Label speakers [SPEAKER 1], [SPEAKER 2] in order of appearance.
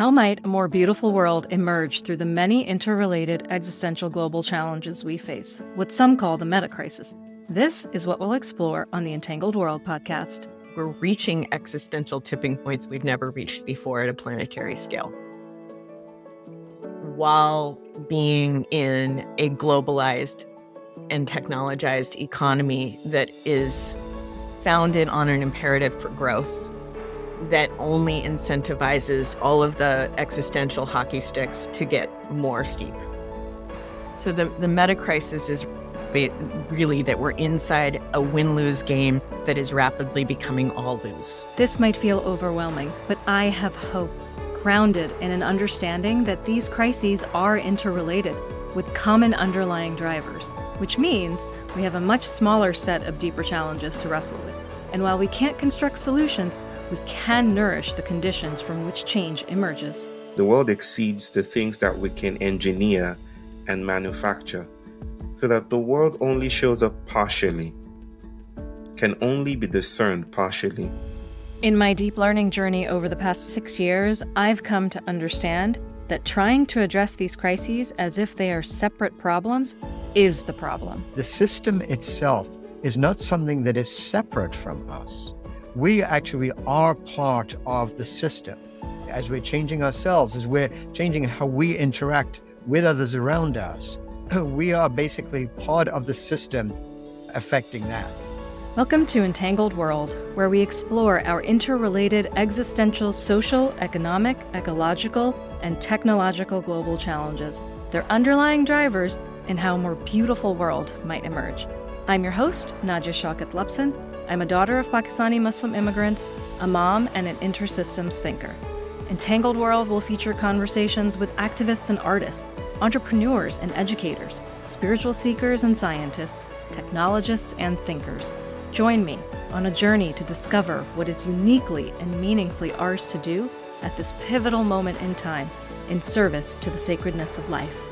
[SPEAKER 1] How might a more beautiful world emerge through the many interrelated existential global challenges we face, what some call the meta crisis? This is what we'll explore on the Entangled World podcast.
[SPEAKER 2] We're reaching existential tipping points we've never reached before at a planetary scale. While being in a globalized and technologized economy that is founded on an imperative for growth that only incentivizes all of the existential hockey sticks to get more steep. So the, the meta crisis is really that we're inside a win lose game that is rapidly becoming all lose.
[SPEAKER 1] This might feel overwhelming, but I have hope, grounded in an understanding that these crises are interrelated with common underlying drivers, which means we have a much smaller set of deeper challenges to wrestle with. And while we can't construct solutions, we can nourish the conditions from which change emerges.
[SPEAKER 3] The world exceeds the things that we can engineer and manufacture, so that the world only shows up partially, can only be discerned partially.
[SPEAKER 1] In my deep learning journey over the past six years, I've come to understand that trying to address these crises as if they are separate problems is the problem.
[SPEAKER 4] The system itself is not something that is separate from us. We actually are part of the system. As we're changing ourselves, as we're changing how we interact with others around us, we are basically part of the system affecting that.
[SPEAKER 1] Welcome to Entangled World, where we explore our interrelated existential, social, economic, ecological, and technological global challenges, their underlying drivers, and how a more beautiful world might emerge. I'm your host, Najia Shaukat Lupson. I'm a daughter of Pakistani Muslim immigrants, a mom, and an intersystems thinker. Entangled World will feature conversations with activists and artists, entrepreneurs and educators, spiritual seekers and scientists, technologists and thinkers. Join me on a journey to discover what is uniquely and meaningfully ours to do at this pivotal moment in time in service to the sacredness of life.